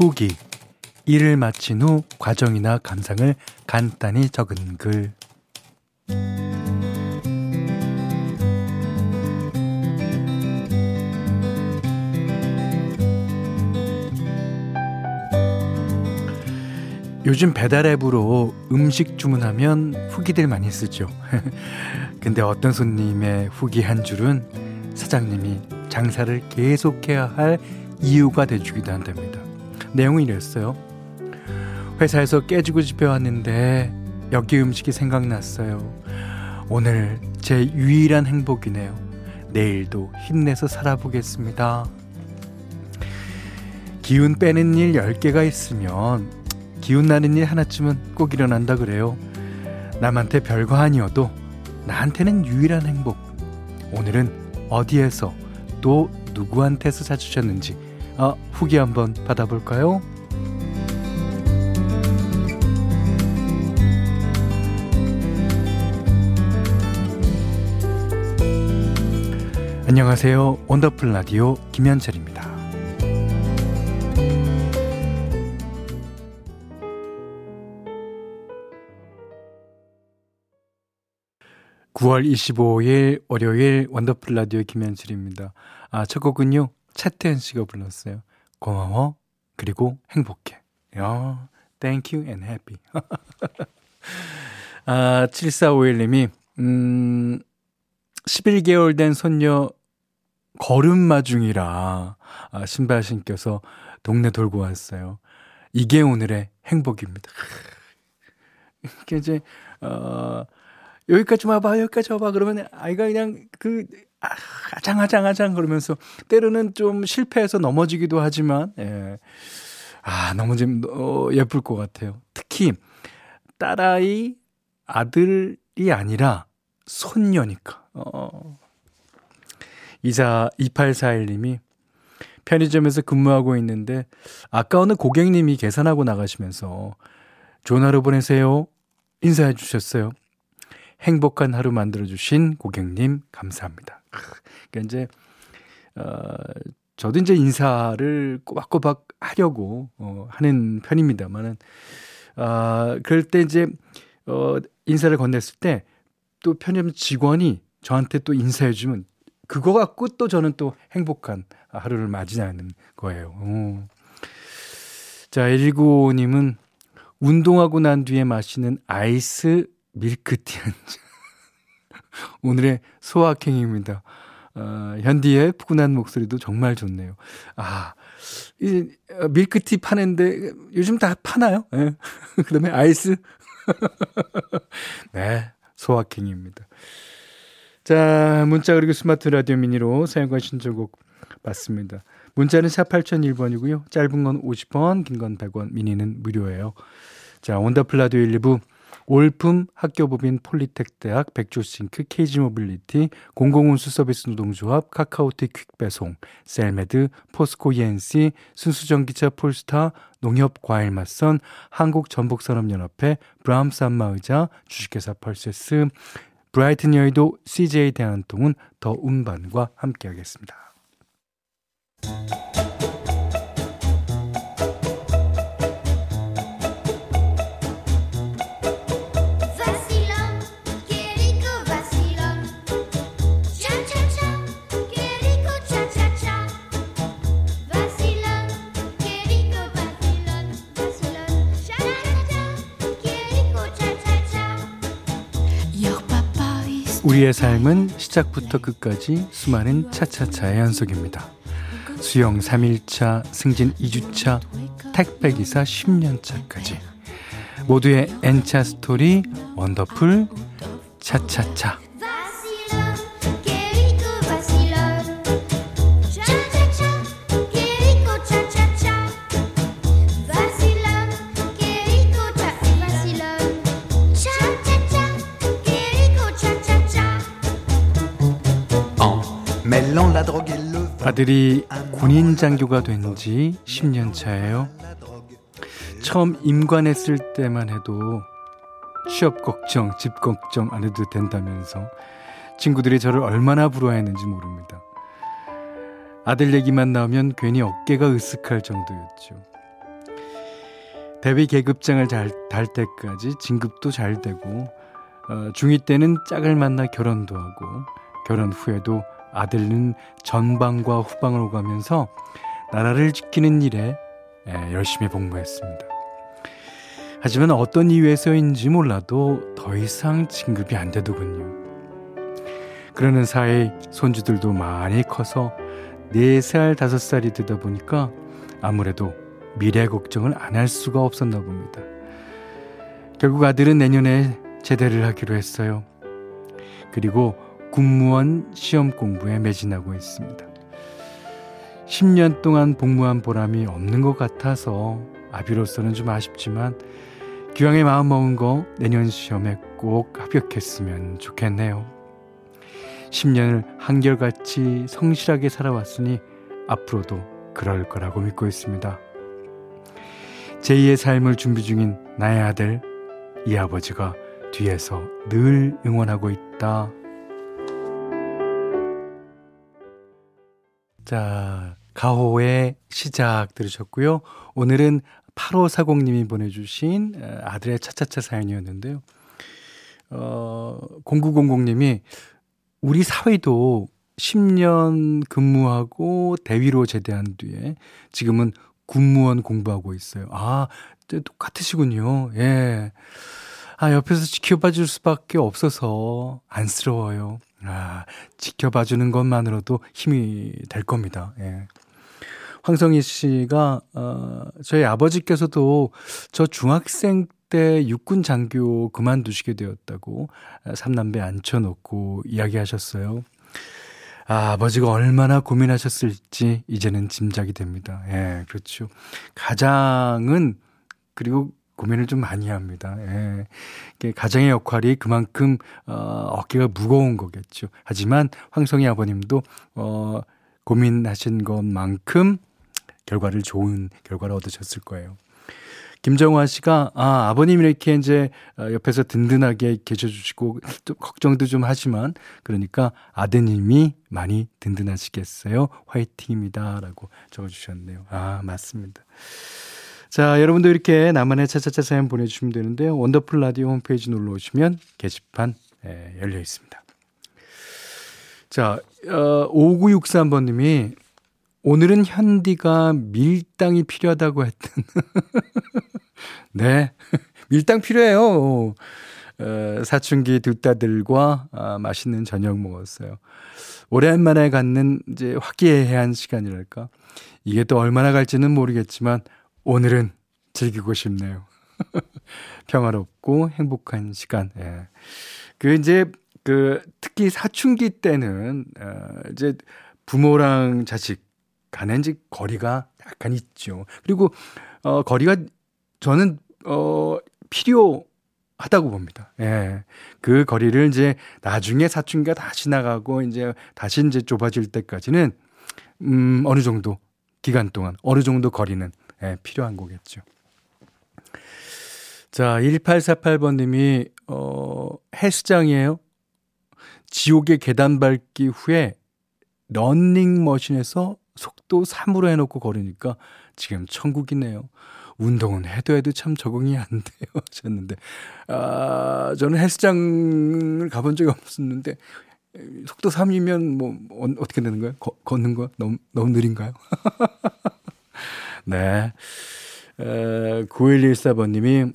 후기. 일을 마친 후 과정이나 감상을 간단히 적은 글. 요즘 배달 앱으로 음식 주문하면 후기들 많이 쓰죠. 근데 어떤 손님의 후기 한 줄은 사장님이 장사를 계속해야 할 이유가 돼주기도 한답니다. 내용은 이랬어요. 회사에서 깨지고 집에 왔는데 여기 음식이 생각났어요. 오늘 제 유일한 행복이네요. 내일도 힘내서 살아보겠습니다. 기운 빼는 일 10개가 있으면 기운 나는 일 하나쯤은 꼭 일어난다 그래요. 남한테 별거 아니어도 나한테는 유일한 행복. 오늘은 어디에서 또 누구한테서 사주셨는지 아, 후기 한번 받아볼까요? 안녕하세요. 원더풀 라디오 김현철입니다. 9월 25일 월요일 원더풀 라디오 김현철입니다. 아, 첫 곡은요. 차태현 씨가 불렀어요. 고마워. 그리고 행복해. 야, thank you and happy. 아, 7451님이 음 11개월 된 손녀 걸음마 중이라 아, 신발 신겨서 동네 돌고 왔어요. 이게 오늘의 행복입니다. 이게 이제 어 여기까지 와봐, 여기까지 와봐. 그러면 아이가 그냥 그, 아, 아장아장 아장 그러면서 때로는 좀 실패해서 넘어지기도 하지만, 예. 아, 너무 좀, 어, 예쁠 것 같아요. 특히, 딸아이, 아들이 아니라 손녀니까. 어. 이사 2841님이 편의점에서 근무하고 있는데 아까 어느 고객님이 계산하고 나가시면서 전화로 보내세요. 인사해 주셨어요. 행복한 하루 만들어주신 고객님, 감사합니다. 그러니까 이제, 어, 저도 이제 인사를 꼬박꼬박 하려고, 어, 하는 편입니다만은, 아, 그럴 때 이제, 어, 인사를 건넸을 때, 또 편의점 직원이 저한테 또 인사해 주면, 그거 갖고 또 저는 또 행복한 하루를 맞이하는 거예요. 오. 자, 195님은 운동하고 난 뒤에 마시는 아이스 밀크티 한 잔. 오늘의 소확행입니다. 어, 현디의 푸근한 목소리도 정말 좋네요. 아, 이 어, 밀크티 파는데 요즘 다 파나요? 네. 그다음에 아이스. 네, 소확행입니다. 자, 문자 그리고 스마트 라디오 미니로 사연과 신청곡 받습니다. 문자는 샵 8001번이고요. 짧은 건 50원, 긴 건 100원, 미니는 무료예요. 자, 원더풀 라디오 1부 올품 학교법인 폴리텍대학 백조싱크 케이지모빌리티 공공운수 서비스 노동조합 카카오T 퀵배송 셀메드 포스코 E&C 순수전기차 폴스타 농협과일맛선 한국전복산업연합회 브람스 안마의자 주식회사 펄세스 브라이튼 여의도 CJ 대한통운 더 운반과 함께하겠습니다. 우리의 삶은 시작부터 끝까지 수많은 차차차의 연속입니다. 수영 3일차, 승진 2주차, 택배기사 10년차까지. 모두의 N차 스토리, 원더풀, 차차차. 아들이 군인 장교가 된 지 10년 차예요. 처음 임관했을 때만 해도 취업 걱정, 집 걱정 안 해도 된다면서 친구들이 저를 얼마나 부러워했는지 모릅니다. 아들 얘기만 나오면 괜히 어깨가 으쓱할 정도였죠. 대비 계급장을 잘, 달 때까지 진급도 잘 되고 어, 중2 때는 짝을 만나 결혼도 하고 결혼 후에도 아들은 전방과 후방을 오가면서 나라를 지키는 일에 예, 열심히 복무했습니다. 하지만 어떤 이유에서인지 몰라도 더 이상 진급이 안 되더군요. 그러는 사이 손주들도 많이 커서 4살, 5살이 되다 보니까 아무래도 미래 걱정을 안 할 수가 없었나 봅니다. 결국 아들은 내년에 제대를 하기로 했어요. 그리고 군무원 시험 공부에 매진하고 있습니다. 10년 동안 복무한 보람이 없는 것 같아서 아비로서는 좀 아쉽지만 기왕에 마음 먹은 거 내년 시험에 꼭 합격했으면 좋겠네요. 10년을 한결같이 성실하게 살아왔으니 앞으로도 그럴 거라고 믿고 있습니다. 제2의 삶을 준비 중인 나의 아들, 이 아버지가 뒤에서 늘 응원하고 있다. 자, 가호의 시작 들으셨고요. 오늘은 8540님이 보내주신 아들의 차차차 사연이었는데요. 어, 0900님이 우리 사회도 10년 근무하고 대위로 제대한 뒤에 지금은 군무원 공부하고 있어요. 아, 똑같으시군요. 예. 아, 옆에서 지켜봐 줄 수밖에 없어서 안쓰러워요. 아, 지켜봐 주는 것만으로도 힘이 될 겁니다. 예. 황성희 씨가, 어, 저희 아버지께서도 저 중학생 때 육군 장교 그만두시게 되었다고 삼남배 앉혀놓고 이야기하셨어요. 아, 아버지가 얼마나 고민하셨을지 이제는 짐작이 됩니다. 예, 그렇죠. 가장은 그리고 고민을 좀 많이 합니다. 예. 가장의 역할이 그만큼 어, 어깨가 무거운 거겠죠. 하지만 황성희 아버님도 어, 고민하신 것만큼 결과를 좋은 결과를 얻으셨을 거예요. 김정화 씨가 아 아버님 이렇게 이제 어, 옆에서 든든하게 계셔 주시고 또 걱정도 좀 하지만 그러니까 아드님이 많이 든든하시겠어요. 화이팅입니다라고 적어 주셨네요. 아 맞습니다. 자 여러분도 이렇게 나만의 차차차 사연 보내주시면 되는데요. 원더풀 라디오 홈페이지 놀러 오시면 게시판 예, 열려 있습니다. 자 어, 5963번님이 오늘은 현디가 밀당이 필요하다고 했던. 네. 밀당 필요해요. 어, 사춘기 두 딸들과 아, 맛있는 저녁 먹었어요. 오랜만에 갖는 이제 화기애애한 시간이랄까. 이게 또 얼마나 갈지는 모르겠지만 오늘은 즐기고 싶네요. 평화롭고 행복한 시간. 예. 그 이제 그 특히 사춘기 때는 어, 이제 부모랑 자식 간의 이제 거리가 약간 있죠. 그리고 어 거리가 저는 어 필요 하다고 봅니다. 예. 그 거리를 이제 나중에 사춘기가 다시 나가고 이제 다시 이제 좁아질 때까지는 음 어느 정도 기간 동안 어느 정도 거리는 예, 필요한 거겠죠. 자, 1848번 님이 어 헬스장이에요. 지옥의 계단 밟기 후에 런닝머신에서 속도 3으로 해놓고 걸으니까 지금 천국이네요. 운동은 해도 해도 참 적응이 안 돼요. 하셨는데, 아, 저는 헬스장을 가본 적이 없었는데, 속도 3이면 뭐, 어, 어떻게 되는 거예요? 거, 걷는 거? 너무, 너무 느린가요? 네. 에, 9114번님이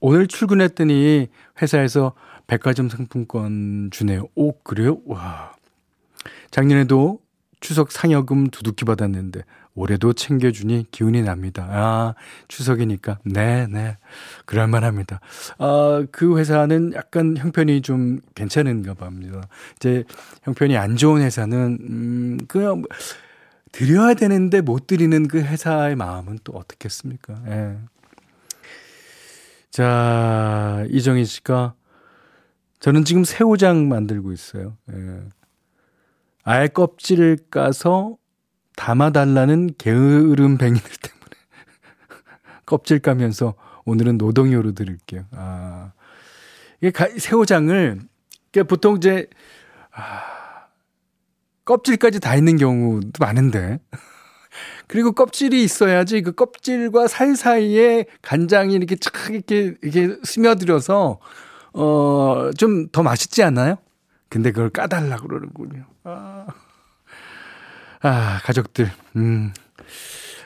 오늘 출근했더니 회사에서 백화점 상품권 주네요. 오, 그래요? 와. 작년에도 추석 상여금 두둑히 받았는데 올해도 챙겨주니 기운이 납니다. 아, 추석이니까. 네, 네. 그럴만 합니다. 아, 그 회사는 약간 형편이 좀 괜찮은가 봅니다. 이제 형편이 안 좋은 회사는, 음, 그냥 드려야 되는데 못 드리는 그 회사의 마음은 또 어떻겠습니까? 예. 자, 이정희 씨가 저는 지금 새우장 만들고 있어요. 예. 알 껍질을 까서 담아달라는 게으름뱅이들 때문에 껍질 까면서 오늘은 노동요로 드릴게요. 아, 이게 가, 새우장을 보통 이제 아, 껍질까지 다 있는 경우도 많은데 그리고 껍질이 있어야지 그 껍질과 사이사이에 간장이 이렇게 착 이렇게 이렇게 스며들어서 어 좀 더 맛있지 않나요? 근데 그걸 까달라 그러는군요. 아. 아, 가족들. 음.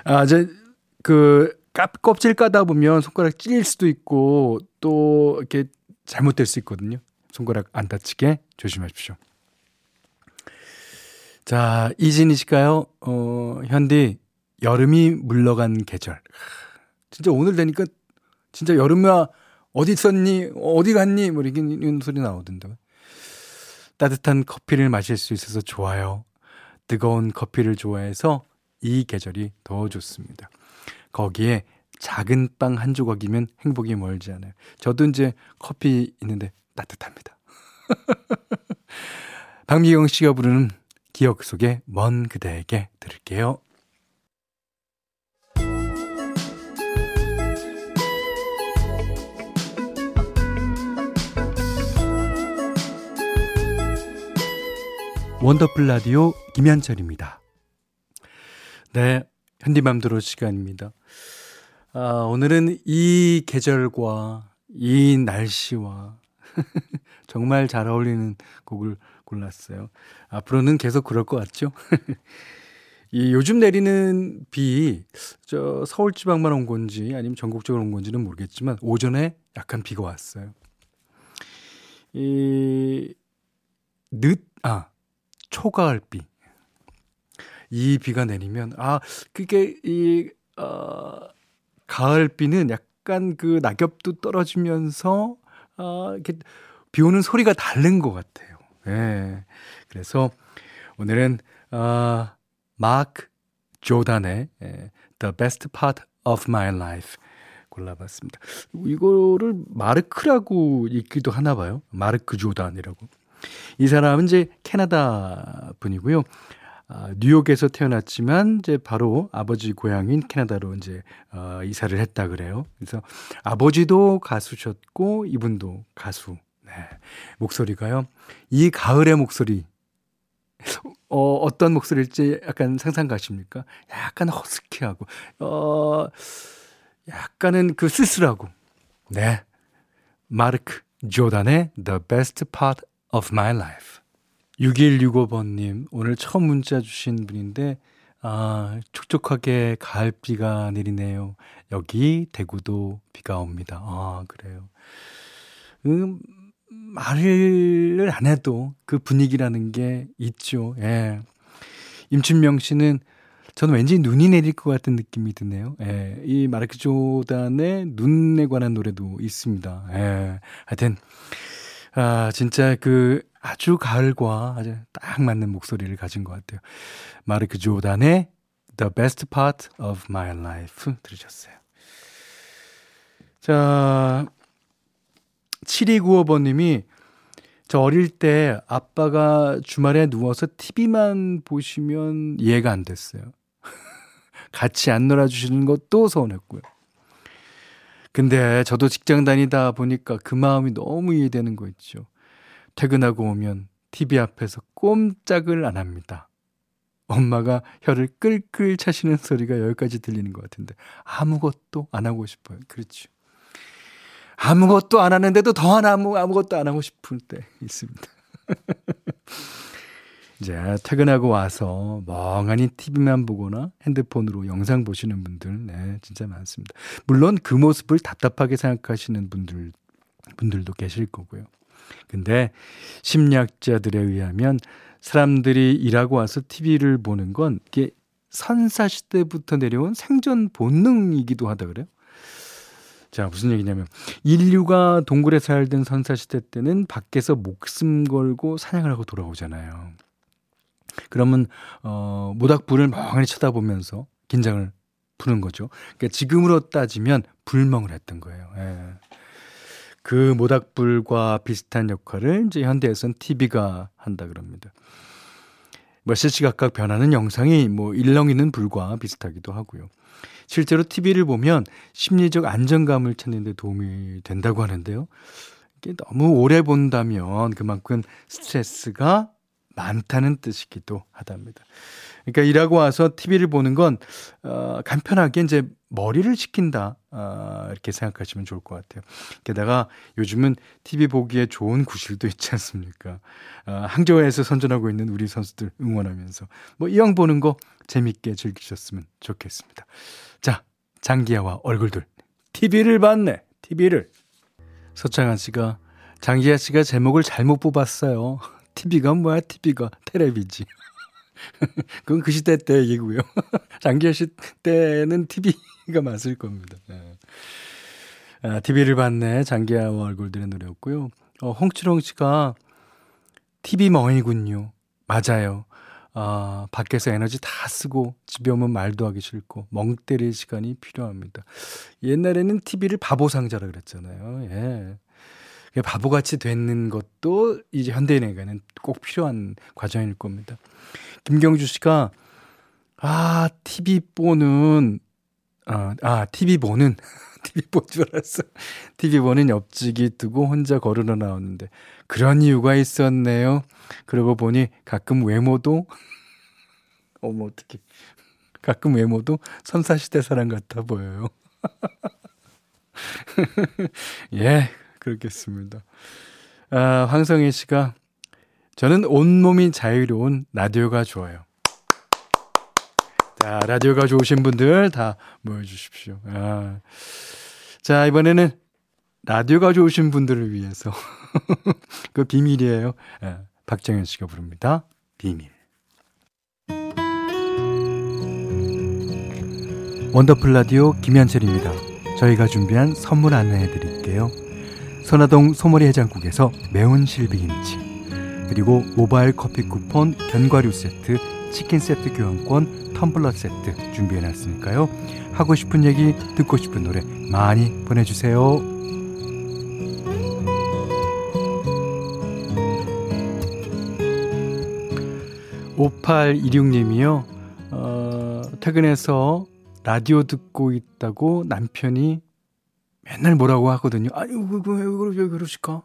아, 이제 그 껍질 까다 보면 손가락 찔릴 수도 있고 또 이렇게 잘못될 수 있거든요. 손가락 안 다치게 조심하십시오. 자, 이진희 씨가요, 어, 현디, 여름이 물러간 계절. 진짜 오늘 되니까 진짜 여름아, 어디 있었니? 어디 갔니? 뭐 이렇게 이런 소리 나오던데. 따뜻한 커피를 마실 수 있어서 좋아요. 뜨거운 커피를 좋아해서 이 계절이 더 좋습니다. 거기에 작은 빵 한 조각이면 행복이 멀지 않아요. 저도 이제 커피 있는데 따뜻합니다. 박미경 씨가 부르는 기억 속에 먼 그대에게 들을게요. 원더풀 라디오 김현철입니다. 네, 현디맘대로 시간입니다. 아, 오늘은 이 계절과 이 날씨와 정말 잘 어울리는 곡을 골랐어요. 앞으로는 계속 그럴 것 같죠? 이 요즘 내리는 비, 저 서울 지방만 온 건지 아니면 전국적으로 온 건지는 모르겠지만 오전에 약간 비가 왔어요. 이 늦, 아, 초가을 비. 이 비가 내리면, 아, 그게 이, 어, 가을 비는 약간 그 낙엽도 떨어지면서, 아, 이렇게 비 오는 소리가 다른 것 같아요. 예. 그래서 오늘은, 어, 마크 조단의 예, The Best Part of My Life 골라봤습니다. 이거를 마르크라고 읽기도 하나 봐요. 마르크 조단이라고. 이 사람은 이제 캐나다 분이고요. 아, 뉴욕에서 태어났지만 이제 바로 아버지 고향인 캐나다로 이제 어, 이사를 했다 그래요. 그래서 아버지도 가수셨고 이분도 가수. 네. 목소리가요. 이 가을의 목소리. 어, 어떤 목소리일지 약간 상상 가십니까? 약간 허스키하고, 어, 약간은 그 쓸쓸하고. 네. 마르크 조단의 The Best Part of My Life. 6165번님, 오늘 처음 문자 주신 분인데, 아, 촉촉하게 가을비가 내리네요. 여기 대구도 비가 옵니다. 아, 그래요. 음, 말을 안 해도 그 분위기라는 게 있죠. 예. 임춘명 씨는 저는 왠지 눈이 내릴 것 같은 느낌이 드네요. 예. 이 마르크 조단의 눈에 관한 노래도 있습니다. 예. 하여튼, 아, 진짜 그 아주 가을과 아주 딱 맞는 목소리를 가진 것 같아요. 마르크 조단의 The Best Part of My Life 들으셨어요. 자, 7295번님이 저 어릴 때 아빠가 주말에 누워서 TV만 보시면 이해가 안 됐어요. 같이 안 놀아주시는 것도 서운했고요. 근데 저도 직장 다니다 보니까 그 마음이 너무 이해되는 거 있죠. 퇴근하고 오면 TV 앞에서 꼼짝을 안 합니다. 엄마가 혀를 끌끌 차시는 소리가 여기까지 들리는 것 같은데 아무것도 안 하고 싶어요. 그렇죠. 아무것도 안 하는데도 더 아무, 아무것도 안 하고 싶을 때 있습니다. 이제 퇴근하고 와서 멍하니 TV만 보거나 핸드폰으로 영상 보시는 분들, 네, 진짜 많습니다. 물론 그 모습을 답답하게 생각하시는 분들, 분들도 계실 거고요. 근데 심리학자들에 의하면 사람들이 일하고 와서 TV를 보는 건 이게 선사시대부터 내려온 생존 본능이기도 하다 그래요. 자, 무슨 얘기냐면 인류가 동굴에 살던 선사 시대 때는 밖에서 목숨 걸고 사냥을 하고 돌아오잖아요. 그러면 어 모닥불을 멍하니 쳐다보면서 긴장을 푸는 거죠. 그러니까 지금으로 따지면 불멍을 했던 거예요. 예. 그 모닥불과 비슷한 역할을 이제 현대에선 TV가 한다 그럽니다. 몇 cc 각각 변하는 영상이 뭐 일렁이는 불과 비슷하기도 하고요. 실제로 TV를 보면 심리적 안정감을 찾는 데 도움이 된다고 하는데요. 이게 너무 오래 본다면 그만큼 스트레스가 많다는 뜻이기도 하답니다. 그러니까 일하고 와서 TV를 보는 건, 어, 간편하게 이제 머리를 식힌다. 어, 이렇게 생각하시면 좋을 것 같아요. 게다가 요즘은 TV 보기에 좋은 구실도 있지 않습니까? 어, 항저우에서 선전하고 있는 우리 선수들 응원하면서. 뭐, 이왕 보는 거 재밌게 즐기셨으면 좋겠습니다. 자, 장기야와 얼굴들. TV를 봤네. TV를. 서창한 씨가 장기하 씨가 제목을 잘못 뽑았어요. TV가 뭐야, TV가. 테레비지. 그건 그 시대 때 얘기고요. 장기하 씨 때는 TV가 맞을 겁니다. 네. 아, TV를 봤네. 장기하와 얼굴들의 노래였고요. 어, 홍치롱 씨가 TV 멍이군요. 맞아요. 아, 밖에서 에너지 다 쓰고 집에 오면 말도 하기 싫고 멍 때릴 시간이 필요합니다. 옛날에는 TV를 바보 상자라 그랬잖아요. 예. 바보같이 되는 것도 이제 현대인에게는 꼭 필요한 과정일 겁니다. 김경주 씨가 아 TV 보는 아, 아 TV 보는 TV 본줄 알았어. TV 보는 옆지기 두고 혼자 걸으러 나오는데 그런 이유가 있었네요. 그러고 보니 가끔 외모도 어머 어떻게 가끔 외모도 선사시대 사람 같아 보여요. 예, 그렇겠습니다. 아, 황성희 씨가 저는 온몸이 자유로운 라디오가 좋아요. 자, 라디오가 좋으신 분들 다 모여주십시오. 아. 자, 이번에는 라디오가 좋으신 분들을 위해서. 그 비밀이에요. 아, 박정현 씨가 부릅니다. 비밀. 원더풀 라디오 김현철입니다. 저희가 준비한 선물 안내해 드릴게요. 선화동 소머리 해장국에서 매운 실비김치 그리고 모바일 커피 쿠폰 견과류 세트 치킨 세트 교환권 텀블러 세트 준비해 놨으니까요. 하고 싶은 얘기 듣고 싶은 노래 많이 보내주세요. 5826님이요. 어, 퇴근해서 라디오 듣고 있다고 남편이 맨날 뭐라고 하거든요. 아니, 왜, 왜, 왜, 왜 그러실까?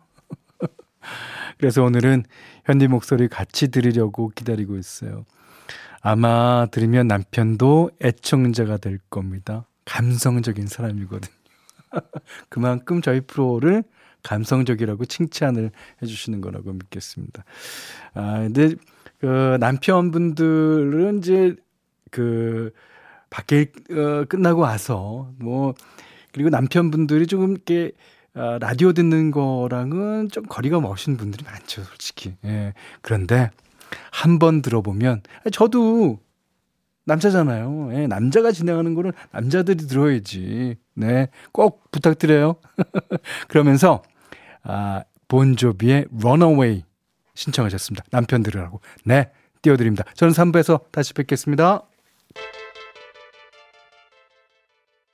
그래서 오늘은 현디 목소리 같이 들으려고 기다리고 있어요. 아마 들으면 남편도 애청자가 될 겁니다. 감성적인 사람이거든요. 그만큼 저희 프로를 감성적이라고 칭찬을 해주시는 거라고 믿겠습니다. 아, 근데, 그, 남편분들은 이제, 그, 밖에, 어, 끝나고 와서, 뭐, 그리고 남편분들이 조금 이렇게 어, 라디오 듣는 거랑은 좀 거리가 멀으신 분들이 많죠, 솔직히. 예. 그런데 한 번 들어보면 저도 남자잖아요. 예, 남자가 진행하는 거를 남자들이 들어야지. 네, 꼭 부탁드려요. 그러면서 아, 본조비의 Runaway 신청하셨습니다. 남편 들으라고. 네, 띄워드립니다. 저는 3부에서 다시 뵙겠습니다.